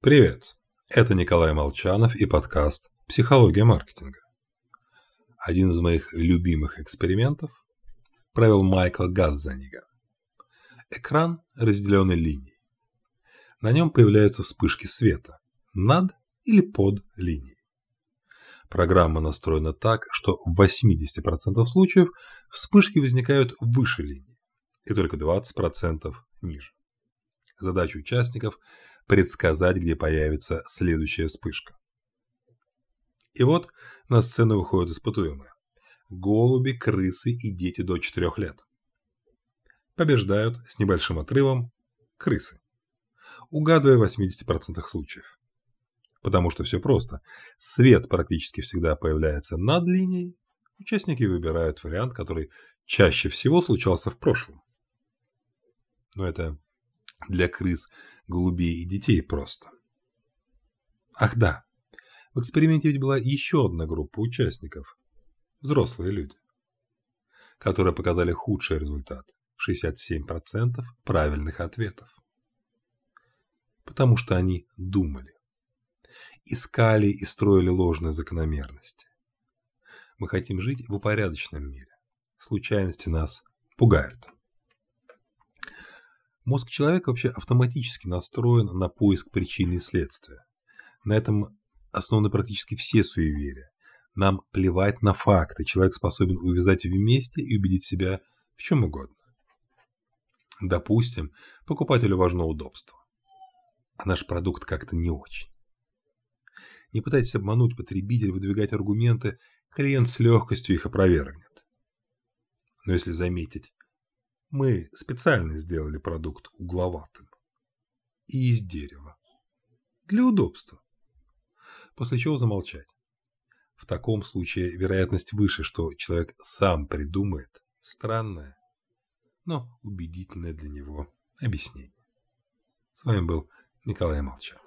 Привет! Это Николай Молчанов и подкаст «Психология маркетинга». Один из моих любимых экспериментов провел Майкл Газзанига. Экран разделенный линией. На нем появляются вспышки света над или под линией. Программа настроена так, что в 80% случаев вспышки возникают выше линии и только 20% ниже. Задача участников – предсказать, где появится следующая вспышка. И вот на сцену выходят испытуемые. Голуби, крысы и дети до 4 лет. Побеждают с небольшим отрывом крысы, угадывая в 80% случаев. Потому что все просто. Свет практически всегда появляется над линией. Участники выбирают вариант, который чаще всего случался в прошлом. Но это для крыс, голубей и детей просто. Ах да, в эксперименте ведь была еще одна группа участников. Взрослые люди. Которые показали худший результат. 67% правильных ответов. Потому что они думали. Искали и строили ложные закономерности. Мы хотим жить в упорядоченном мире. Случайности нас пугают. Мозг человека вообще автоматически настроен на поиск причины и следствия. На этом основаны практически все суеверия. Нам плевать на факты, человек способен увязать вместе и убедить себя в чем угодно. Допустим, покупателю важно удобство, а наш продукт как-то не очень. Не пытайтесь обмануть потребителя, выдвигать аргументы, клиент с легкостью их опровергнет. Но если заметить мы специально сделали продукт угловатым и из дерева. Для удобства. После чего замолчать. В таком случае вероятность выше, что человек сам придумает странное, но убедительное для него объяснение. С вами был Николай Молчанов.